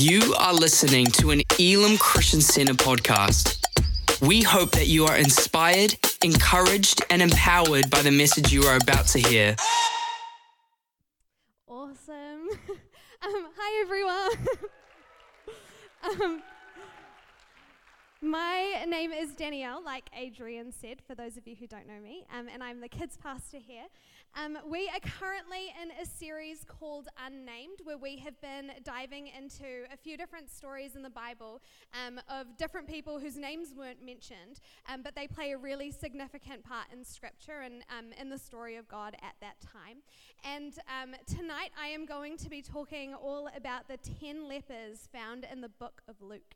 You are listening to an Elim Christian Center podcast. We hope that you are inspired, encouraged, and empowered by the message you are about to hear. Awesome. um, hi, everyone. um, my name is Danielle, like Adrian said, for those of you who don't know me, um, and I'm the kids pastor here. Um, we are currently in a series called Unnamed, where we have been diving into a few different stories in the Bible um, of different people whose names weren't mentioned, um, but they play a really significant part in Scripture and um, in the story of God at that time. And um, tonight I am going to be talking all about the 10 lepers found in the book of Luke.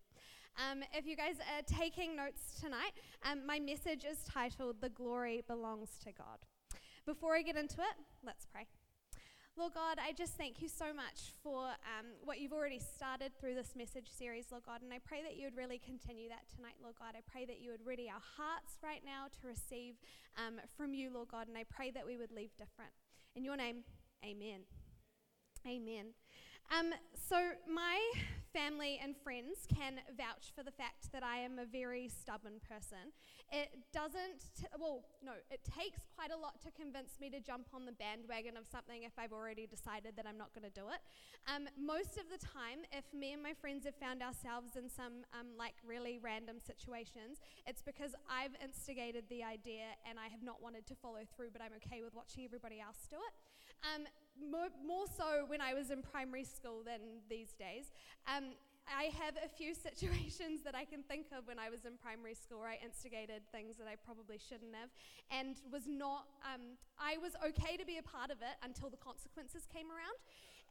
Um, if you guys are taking notes tonight, um, my message is titled The Glory Belongs to God. Before I get into it, let's pray. Lord God, I just thank you so much for um, what you've already started through this message series, Lord God. And I pray that you would really continue that tonight, Lord God. I pray that you would ready our hearts right now to receive um, from you, Lord God. And I pray that we would leave different. In your name, amen. Amen. Um, so, my family and friends can vouch for the fact that I am a very stubborn person. It doesn't, t- well, no, it takes quite a lot to convince me to jump on the bandwagon of something if I've already decided that I'm not going to do it. Um, most of the time, if me and my friends have found ourselves in some um, like really random situations, it's because I've instigated the idea and I have not wanted to follow through, but I'm okay with watching everybody else do it. Um, more, more, so when I was in primary school than these days. Um, I have a few situations that I can think of when I was in primary school where I instigated things that I probably shouldn't have and was not, um, I was okay to be a part of it until the consequences came around.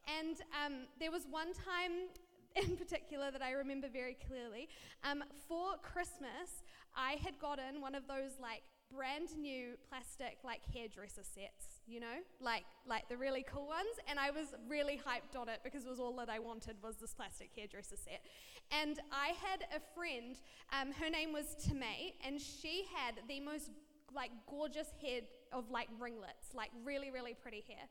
And um, there was one time in particular that I remember very clearly. Um, for Christmas, I had gotten one of those like brand new plastic like hairdresser sets, you know, like like the really cool ones. And I was really hyped on it because it was all that I wanted was this plastic hairdresser set. And I had a friend, um, her name was Tamay, and she had the most like gorgeous head of like ringlets, like really really pretty hair.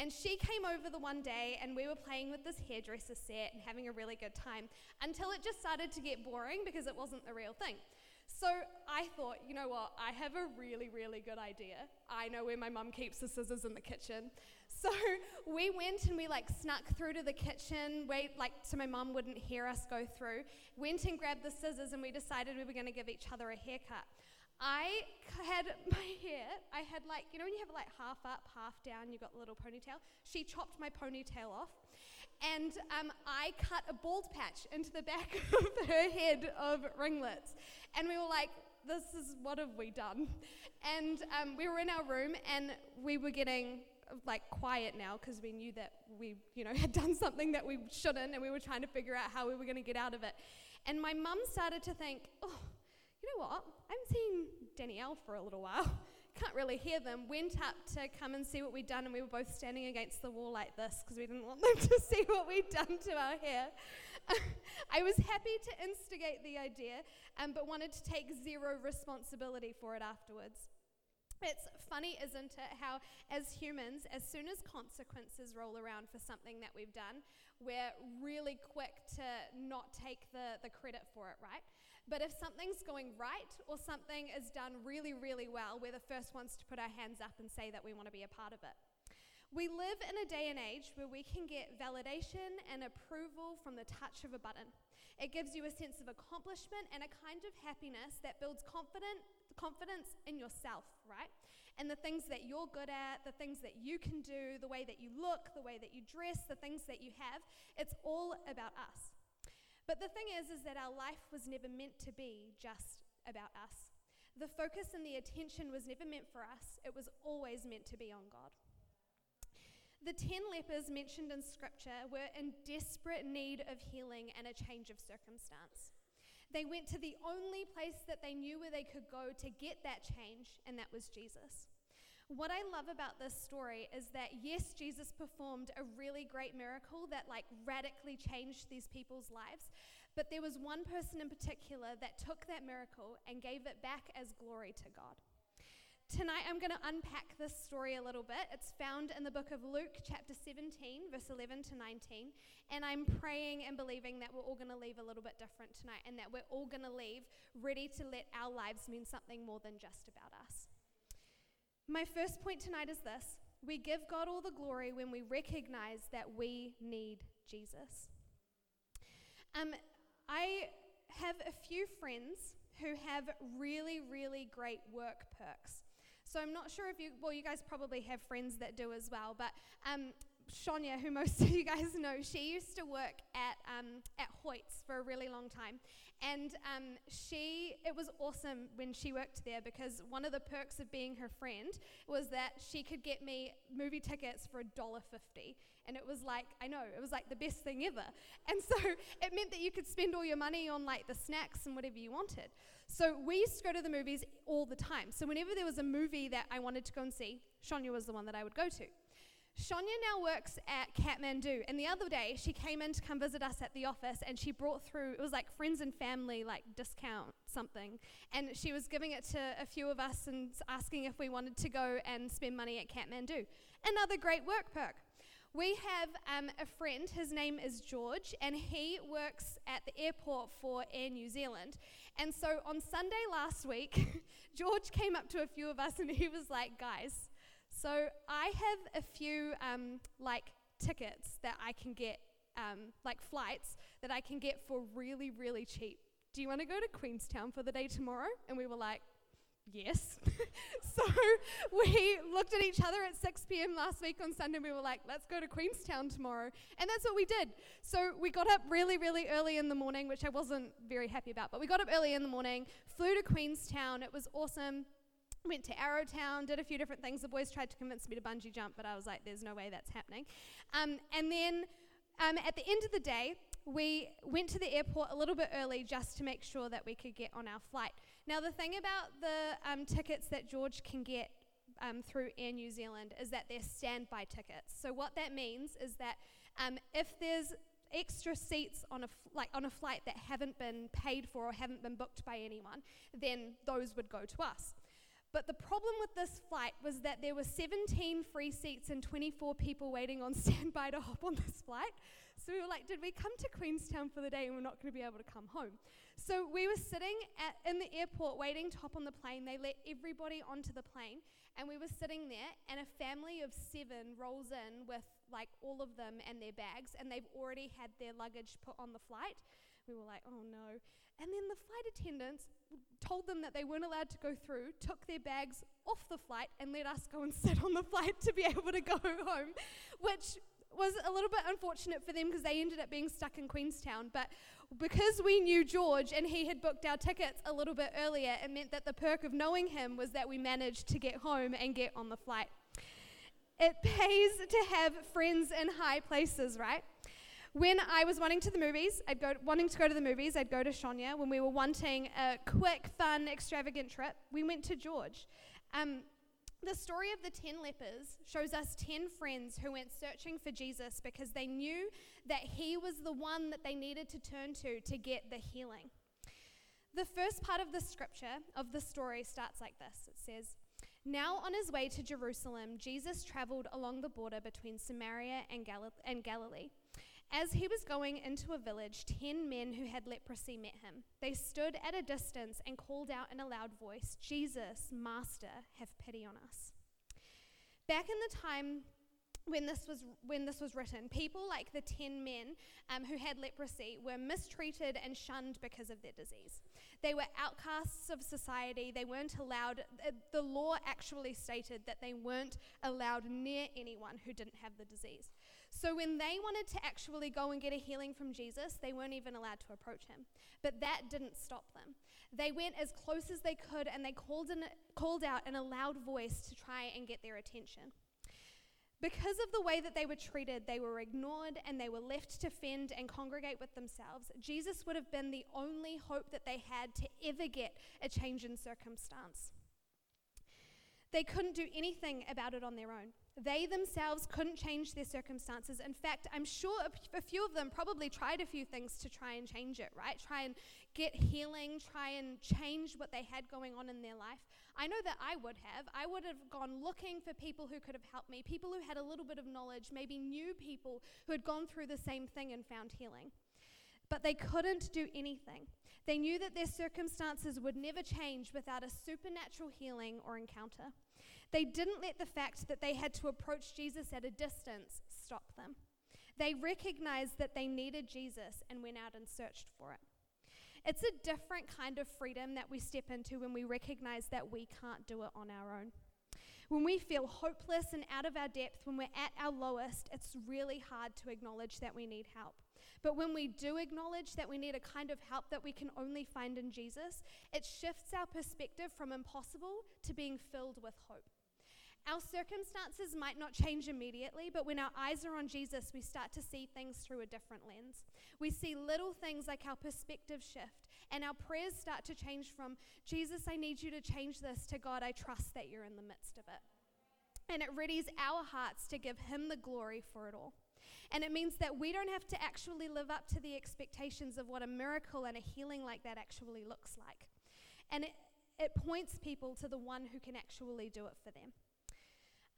And she came over the one day and we were playing with this hairdresser set and having a really good time until it just started to get boring because it wasn't the real thing. So I thought, you know what? I have a really, really good idea. I know where my mum keeps the scissors in the kitchen. So we went and we like snuck through to the kitchen, wait like so my mum wouldn't hear us go through. Went and grabbed the scissors and we decided we were going to give each other a haircut. I had my hair, I had like, you know, when you have like half up, half down, you've got the little ponytail. She chopped my ponytail off and um, I cut a bald patch into the back of her head of ringlets. And we were like, this is, what have we done? And um, we were in our room and we were getting like quiet now because we knew that we, you know, had done something that we shouldn't and we were trying to figure out how we were going to get out of it. And my mum started to think, oh, you know what? I haven't seen Danielle for a little while can't really hear them, went up to come and see what we'd done, and we were both standing against the wall like this because we didn't want them to see what we'd done to our hair. I was happy to instigate the idea, um, but wanted to take zero responsibility for it afterwards. It's funny, isn't it, how as humans, as soon as consequences roll around for something that we've done, we're really quick to not take the, the credit for it, right? But if something's going right or something is done really, really well, we're the first ones to put our hands up and say that we want to be a part of it. We live in a day and age where we can get validation and approval from the touch of a button. It gives you a sense of accomplishment and a kind of happiness that builds confident, confidence in yourself, right? And the things that you're good at, the things that you can do, the way that you look, the way that you dress, the things that you have, it's all about us. But the thing is, is that our life was never meant to be just about us. The focus and the attention was never meant for us, it was always meant to be on God. The ten lepers mentioned in Scripture were in desperate need of healing and a change of circumstance. They went to the only place that they knew where they could go to get that change, and that was Jesus. What I love about this story is that yes, Jesus performed a really great miracle that like radically changed these people's lives, but there was one person in particular that took that miracle and gave it back as glory to God. tonight I'm going to unpack this story a little bit. It's found in the book of Luke, chapter 17, verse 11 to 19. And I'm praying and believing that we're all going to leave a little bit different tonight and that we're all going to leave ready to let our lives mean something more than just about us. My first point tonight is this we give God all the glory when we recognize that we need Jesus. Um, I have a few friends who have really, really great work perks. So I'm not sure if you, well, you guys probably have friends that do as well, but um, Shania, who most of you guys know, she used to work at, um, at Hoyts for a really long time. And um, she, it was awesome when she worked there because one of the perks of being her friend was that she could get me movie tickets for $1.50. And it was like, I know, it was like the best thing ever. And so it meant that you could spend all your money on like the snacks and whatever you wanted. So we used to go to the movies all the time. So whenever there was a movie that I wanted to go and see, Shania was the one that I would go to. Shania now works at Kathmandu, and the other day she came in to come visit us at the office, and she brought through it was like friends and family like discount something, and she was giving it to a few of us and asking if we wanted to go and spend money at Kathmandu. Another great work perk. We have um, a friend, his name is George, and he works at the airport for Air New Zealand. And so on Sunday last week, George came up to a few of us and he was like, guys, so I have a few um, like tickets that I can get, um, like flights that I can get for really, really cheap. Do you want to go to Queenstown for the day tomorrow? And we were like, yes. so we looked at each other at 6 p.m. last week on Sunday. We were like, let's go to Queenstown tomorrow. And that's what we did. So we got up really, really early in the morning, which I wasn't very happy about. But we got up early in the morning, flew to Queenstown. It was awesome went to Arrowtown, did a few different things. The boys tried to convince me to bungee jump, but I was like, there's no way that's happening. Um, and then um, at the end of the day, we went to the airport a little bit early just to make sure that we could get on our flight. Now, the thing about the um, tickets that George can get um, through Air New Zealand is that they're standby tickets. So, what that means is that um, if there's extra seats on a f- like on a flight that haven't been paid for or haven't been booked by anyone, then those would go to us. But the problem with this flight was that there were 17 free seats and 24 people waiting on standby to hop on this flight. So we were like, did we come to Queenstown for the day and we're not going to be able to come home? So we were sitting at, in the airport waiting to hop on the plane. They let everybody onto the plane, and we were sitting there, and a family of seven rolls in with like all of them and their bags, and they've already had their luggage put on the flight. We were like, oh no. And then the flight attendants told them that they weren't allowed to go through, took their bags off the flight, and let us go and sit on the flight to be able to go home, which was a little bit unfortunate for them because they ended up being stuck in Queenstown. But because we knew George and he had booked our tickets a little bit earlier, it meant that the perk of knowing him was that we managed to get home and get on the flight. It pays to have friends in high places, right? When I was wanting to the movies, I'd go wanting to go to the movies, I'd go to Shania. When we were wanting a quick, fun, extravagant trip, we went to George. Um, the story of the 10 lepers shows us 10 friends who went searching for Jesus because they knew that he was the one that they needed to turn to to get the healing. The first part of the scripture of the story starts like this it says, Now on his way to Jerusalem, Jesus traveled along the border between Samaria and, and Galilee. As he was going into a village, ten men who had leprosy met him. They stood at a distance and called out in a loud voice, Jesus, Master, have pity on us. Back in the time when this was when this was written, people like the ten men um, who had leprosy were mistreated and shunned because of their disease. They were outcasts of society. They weren't allowed. Uh, the law actually stated that they weren't allowed near anyone who didn't have the disease. So when they wanted to actually go and get a healing from Jesus, they weren't even allowed to approach him. But that didn't stop them. They went as close as they could and they called, in, called out in a loud voice to try and get their attention. Because of the way that they were treated, they were ignored and they were left to fend and congregate with themselves. Jesus would have been the only hope that they had to ever get a change in circumstance. They couldn't do anything about it on their own. They themselves couldn't change their circumstances. In fact, I'm sure a few of them probably tried a few things to try and change it, right? Try and get healing, try and change what they had going on in their life. I know that I would have. I would have gone looking for people who could have helped me, people who had a little bit of knowledge, maybe knew people who had gone through the same thing and found healing. But they couldn't do anything. They knew that their circumstances would never change without a supernatural healing or encounter. They didn't let the fact that they had to approach Jesus at a distance stop them. They recognized that they needed Jesus and went out and searched for it. It's a different kind of freedom that we step into when we recognize that we can't do it on our own. When we feel hopeless and out of our depth, when we're at our lowest, it's really hard to acknowledge that we need help. But when we do acknowledge that we need a kind of help that we can only find in Jesus, it shifts our perspective from impossible to being filled with hope. Our circumstances might not change immediately, but when our eyes are on Jesus, we start to see things through a different lens. We see little things like our perspective shift, and our prayers start to change from, Jesus, I need you to change this, to God, I trust that you're in the midst of it. And it readies our hearts to give Him the glory for it all. And it means that we don't have to actually live up to the expectations of what a miracle and a healing like that actually looks like. And it, it points people to the one who can actually do it for them.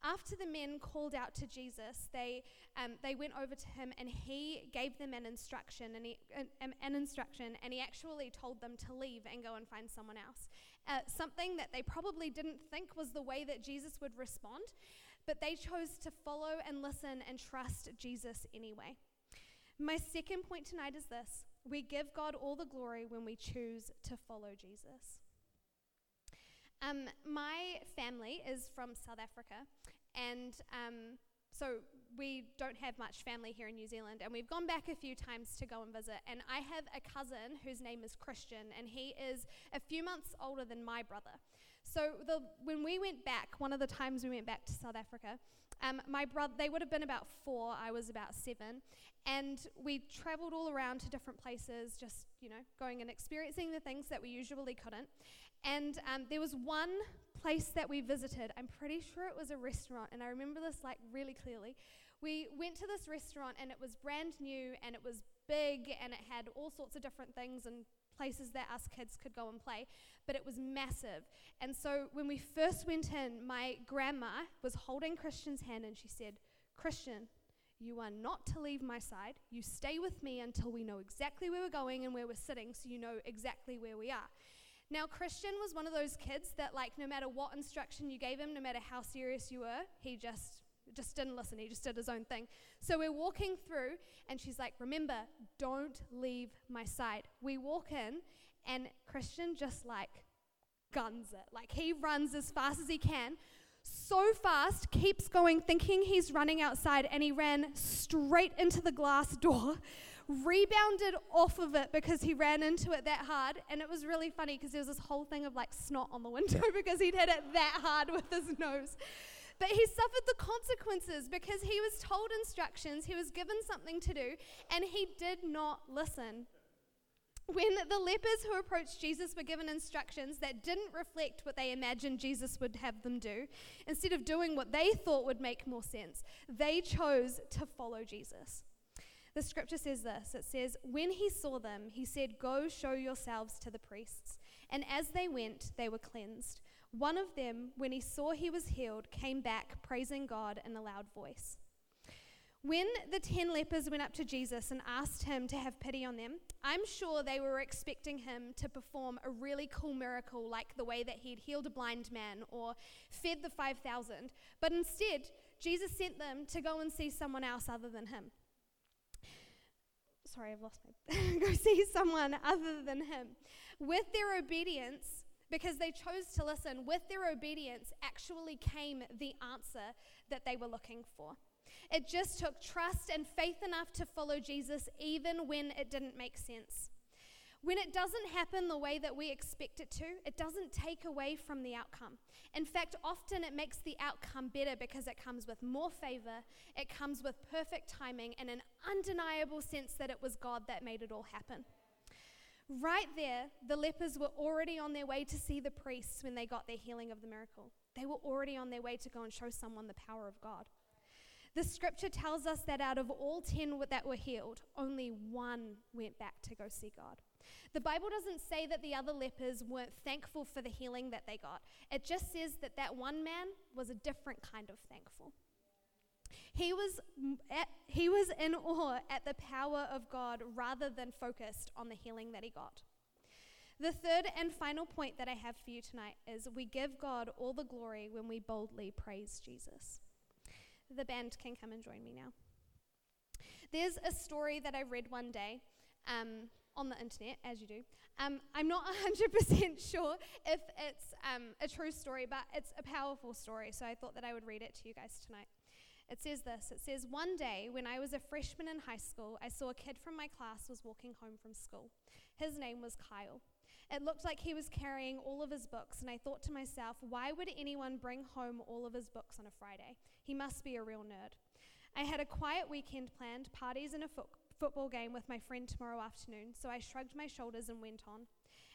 After the men called out to Jesus, they, um, they went over to him and he gave them an instruction and he, an, an instruction and he actually told them to leave and go and find someone else. Uh, something that they probably didn't think was the way that Jesus would respond, but they chose to follow and listen and trust Jesus anyway. My second point tonight is this we give God all the glory when we choose to follow Jesus. Um, my family is from South Africa, and um, so we don't have much family here in New Zealand, and we've gone back a few times to go and visit. And I have a cousin whose name is Christian, and he is a few months older than my brother. So the, when we went back, one of the times we went back to South Africa, um, my brother, they would have been about four, I was about seven, and we traveled all around to different places, just you know, going and experiencing the things that we usually couldn't. And um, there was one place that we visited. I'm pretty sure it was a restaurant, and I remember this like really clearly. We went to this restaurant, and it was brand new, and it was big, and it had all sorts of different things and places that us kids could go and play, but it was massive. And so when we first went in, my grandma was holding Christian's hand, and she said, Christian, you are not to leave my side. You stay with me until we know exactly where we're going and where we're sitting, so you know exactly where we are. Now, Christian was one of those kids that, like, no matter what instruction you gave him, no matter how serious you were, he just just didn't listen. He just did his own thing. So we're walking through, and she's like, "Remember, don't leave my side." We walk in, and Christian just like guns it. Like he runs as fast as he can, so fast, keeps going, thinking he's running outside, and he ran straight into the glass door rebounded off of it because he ran into it that hard. And it was really funny because there was this whole thing of like snot on the window because he'd hit it that hard with his nose. But he suffered the consequences because he was told instructions, he was given something to do, and he did not listen. When the lepers who approached Jesus were given instructions that didn't reflect what they imagined Jesus would have them do, instead of doing what they thought would make more sense, they chose to follow Jesus. The scripture says this it says, When he saw them, he said, Go show yourselves to the priests. And as they went, they were cleansed. One of them, when he saw he was healed, came back praising God in a loud voice. When the ten lepers went up to Jesus and asked him to have pity on them, I'm sure they were expecting him to perform a really cool miracle like the way that he'd healed a blind man or fed the 5,000. But instead, Jesus sent them to go and see someone else other than him sorry, I've lost my, go see someone other than him. With their obedience, because they chose to listen, with their obedience actually came the answer that they were looking for. It just took trust and faith enough to follow Jesus even when it didn't make sense. When it doesn't happen the way that we expect it to, it doesn't take away from the outcome. In fact, often it makes the outcome better because it comes with more favor, it comes with perfect timing, and an undeniable sense that it was God that made it all happen. Right there, the lepers were already on their way to see the priests when they got their healing of the miracle. They were already on their way to go and show someone the power of God. The scripture tells us that out of all 10 that were healed, only one went back to go see God. The Bible doesn't say that the other lepers weren't thankful for the healing that they got. It just says that that one man was a different kind of thankful. He was, at, he was in awe at the power of God rather than focused on the healing that he got. The third and final point that I have for you tonight is we give God all the glory when we boldly praise Jesus. The band can come and join me now. There's a story that I read one day um, on the internet, as you do. Um, I'm not 100% sure if it's um, a true story, but it's a powerful story, so I thought that I would read it to you guys tonight. It says this It says, One day when I was a freshman in high school, I saw a kid from my class was walking home from school. His name was Kyle. It looked like he was carrying all of his books, and I thought to myself, why would anyone bring home all of his books on a Friday? He must be a real nerd. I had a quiet weekend planned, parties and a fo- football game with my friend tomorrow afternoon, so I shrugged my shoulders and went on.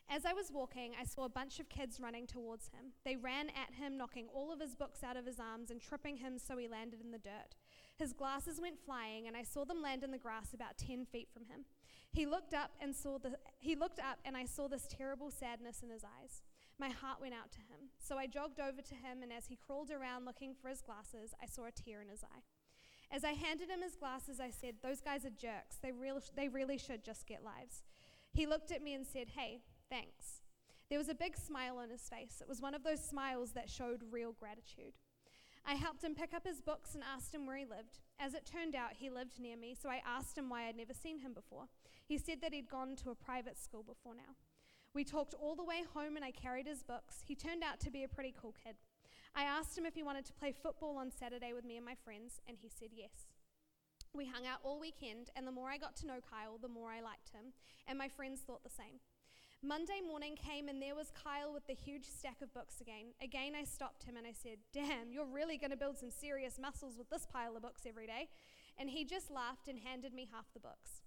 As I was walking, I saw a bunch of kids running towards him. They ran at him, knocking all of his books out of his arms and tripping him so he landed in the dirt. His glasses went flying, and I saw them land in the grass about 10 feet from him. He looked up and saw the he looked up and I saw this terrible sadness in his eyes. My heart went out to him. So I jogged over to him and as he crawled around looking for his glasses, I saw a tear in his eye. As I handed him his glasses, I said, "Those guys are jerks. They really they really should just get lives." He looked at me and said, "Hey, thanks." There was a big smile on his face. It was one of those smiles that showed real gratitude. I helped him pick up his books and asked him where he lived. As it turned out, he lived near me, so I asked him why I'd never seen him before. He said that he'd gone to a private school before now. We talked all the way home, and I carried his books. He turned out to be a pretty cool kid. I asked him if he wanted to play football on Saturday with me and my friends, and he said yes. We hung out all weekend, and the more I got to know Kyle, the more I liked him, and my friends thought the same. Monday morning came and there was Kyle with the huge stack of books again. Again, I stopped him and I said, Damn, you're really going to build some serious muscles with this pile of books every day. And he just laughed and handed me half the books.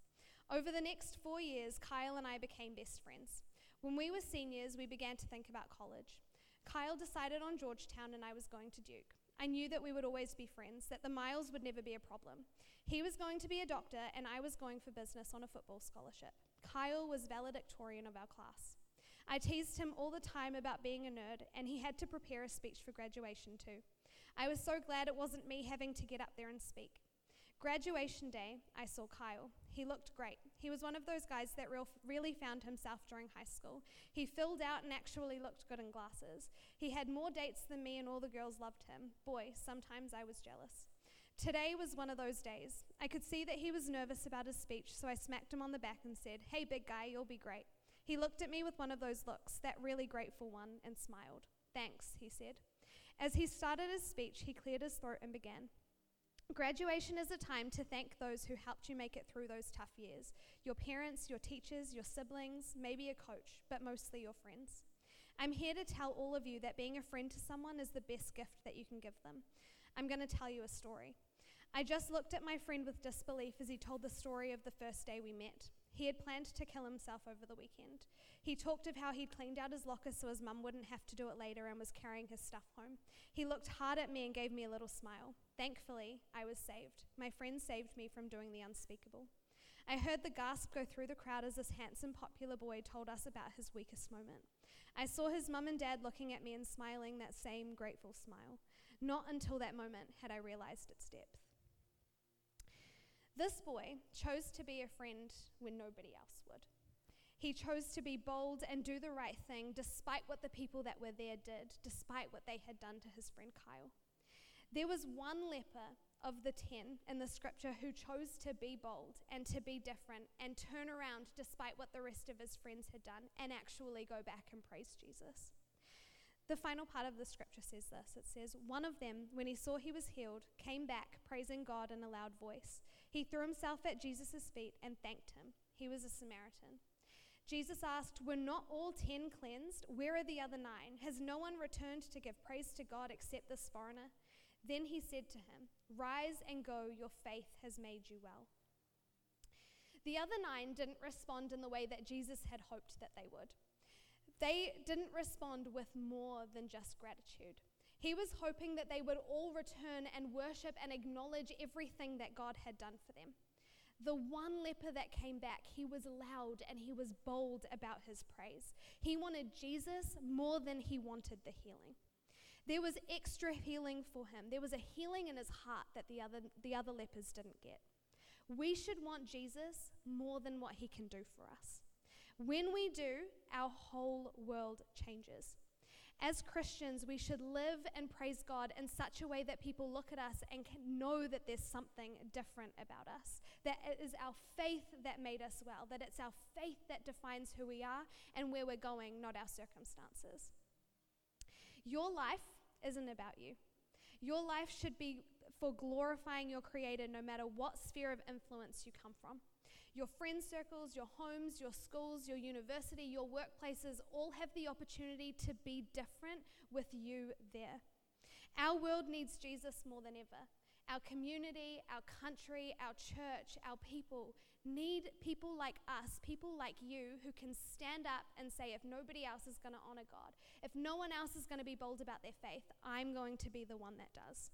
Over the next four years, Kyle and I became best friends. When we were seniors, we began to think about college. Kyle decided on Georgetown and I was going to Duke. I knew that we would always be friends, that the miles would never be a problem. He was going to be a doctor and I was going for business on a football scholarship. Kyle was valedictorian of our class. I teased him all the time about being a nerd, and he had to prepare a speech for graduation too. I was so glad it wasn't me having to get up there and speak. Graduation day, I saw Kyle. He looked great. He was one of those guys that real, really found himself during high school. He filled out and actually looked good in glasses. He had more dates than me, and all the girls loved him. Boy, sometimes I was jealous. Today was one of those days. I could see that he was nervous about his speech, so I smacked him on the back and said, Hey, big guy, you'll be great. He looked at me with one of those looks, that really grateful one, and smiled. Thanks, he said. As he started his speech, he cleared his throat and began. Graduation is a time to thank those who helped you make it through those tough years your parents, your teachers, your siblings, maybe a coach, but mostly your friends. I'm here to tell all of you that being a friend to someone is the best gift that you can give them. I'm going to tell you a story. I just looked at my friend with disbelief as he told the story of the first day we met. He had planned to kill himself over the weekend. He talked of how he'd cleaned out his locker so his mum wouldn't have to do it later and was carrying his stuff home. He looked hard at me and gave me a little smile. Thankfully, I was saved. My friend saved me from doing the unspeakable. I heard the gasp go through the crowd as this handsome, popular boy told us about his weakest moment. I saw his mum and dad looking at me and smiling that same grateful smile. Not until that moment had I realized its depth. This boy chose to be a friend when nobody else would. He chose to be bold and do the right thing despite what the people that were there did, despite what they had done to his friend Kyle. There was one leper of the ten in the scripture who chose to be bold and to be different and turn around despite what the rest of his friends had done and actually go back and praise Jesus. The final part of the scripture says this it says, One of them, when he saw he was healed, came back praising God in a loud voice. He threw himself at Jesus' feet and thanked him. He was a Samaritan. Jesus asked, Were not all ten cleansed? Where are the other nine? Has no one returned to give praise to God except this foreigner? Then he said to him, Rise and go, your faith has made you well. The other nine didn't respond in the way that Jesus had hoped that they would. They didn't respond with more than just gratitude. He was hoping that they would all return and worship and acknowledge everything that God had done for them. The one leper that came back, he was loud and he was bold about his praise. He wanted Jesus more than he wanted the healing. There was extra healing for him. There was a healing in his heart that the other, the other lepers didn't get. We should want Jesus more than what he can do for us. When we do, our whole world changes. As Christians, we should live and praise God in such a way that people look at us and can know that there's something different about us. That it is our faith that made us well, that it's our faith that defines who we are and where we're going, not our circumstances. Your life isn't about you. Your life should be for glorifying your Creator no matter what sphere of influence you come from. Your friend circles, your homes, your schools, your university, your workplaces all have the opportunity to be different with you there. Our world needs Jesus more than ever. Our community, our country, our church, our people need people like us, people like you, who can stand up and say, if nobody else is going to honor God, if no one else is going to be bold about their faith, I'm going to be the one that does.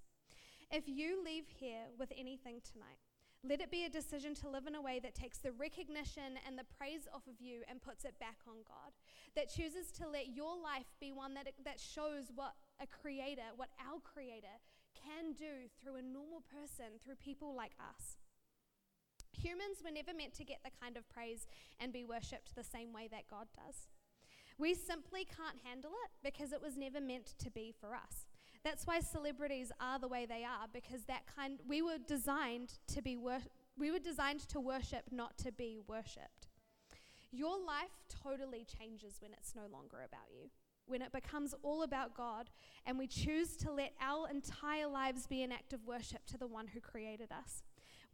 If you leave here with anything tonight, let it be a decision to live in a way that takes the recognition and the praise off of you and puts it back on God. That chooses to let your life be one that, that shows what a creator, what our creator can do through a normal person, through people like us. Humans were never meant to get the kind of praise and be worshipped the same way that God does. We simply can't handle it because it was never meant to be for us. That's why celebrities are the way they are because that kind we were designed to be wor- we were designed to worship, not to be worshipped. Your life totally changes when it's no longer about you. When it becomes all about God and we choose to let our entire lives be an act of worship to the one who created us.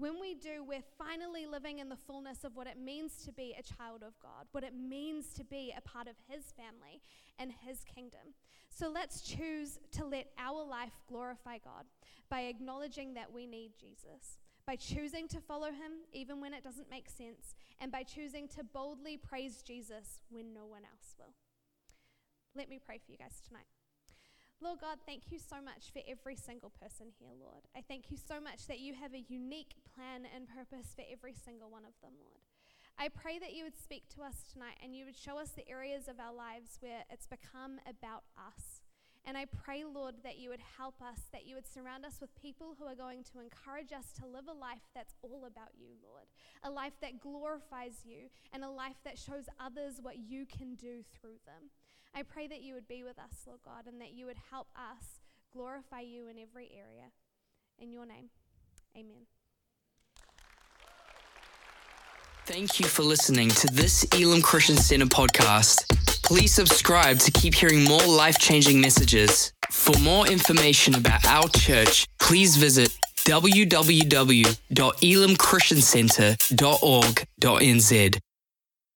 When we do, we're finally living in the fullness of what it means to be a child of God, what it means to be a part of His family and His kingdom. So let's choose to let our life glorify God by acknowledging that we need Jesus, by choosing to follow Him even when it doesn't make sense, and by choosing to boldly praise Jesus when no one else will. Let me pray for you guys tonight. Lord God, thank you so much for every single person here, Lord. I thank you so much that you have a unique plan and purpose for every single one of them, Lord. I pray that you would speak to us tonight and you would show us the areas of our lives where it's become about us. And I pray, Lord, that you would help us, that you would surround us with people who are going to encourage us to live a life that's all about you, Lord. A life that glorifies you and a life that shows others what you can do through them. I pray that you would be with us, Lord God, and that you would help us glorify you in every area. In your name, amen. Thank you for listening to this Elim Christian Center podcast. Please subscribe to keep hearing more life changing messages. For more information about our church, please visit www.elimchristiancenter.org.nz.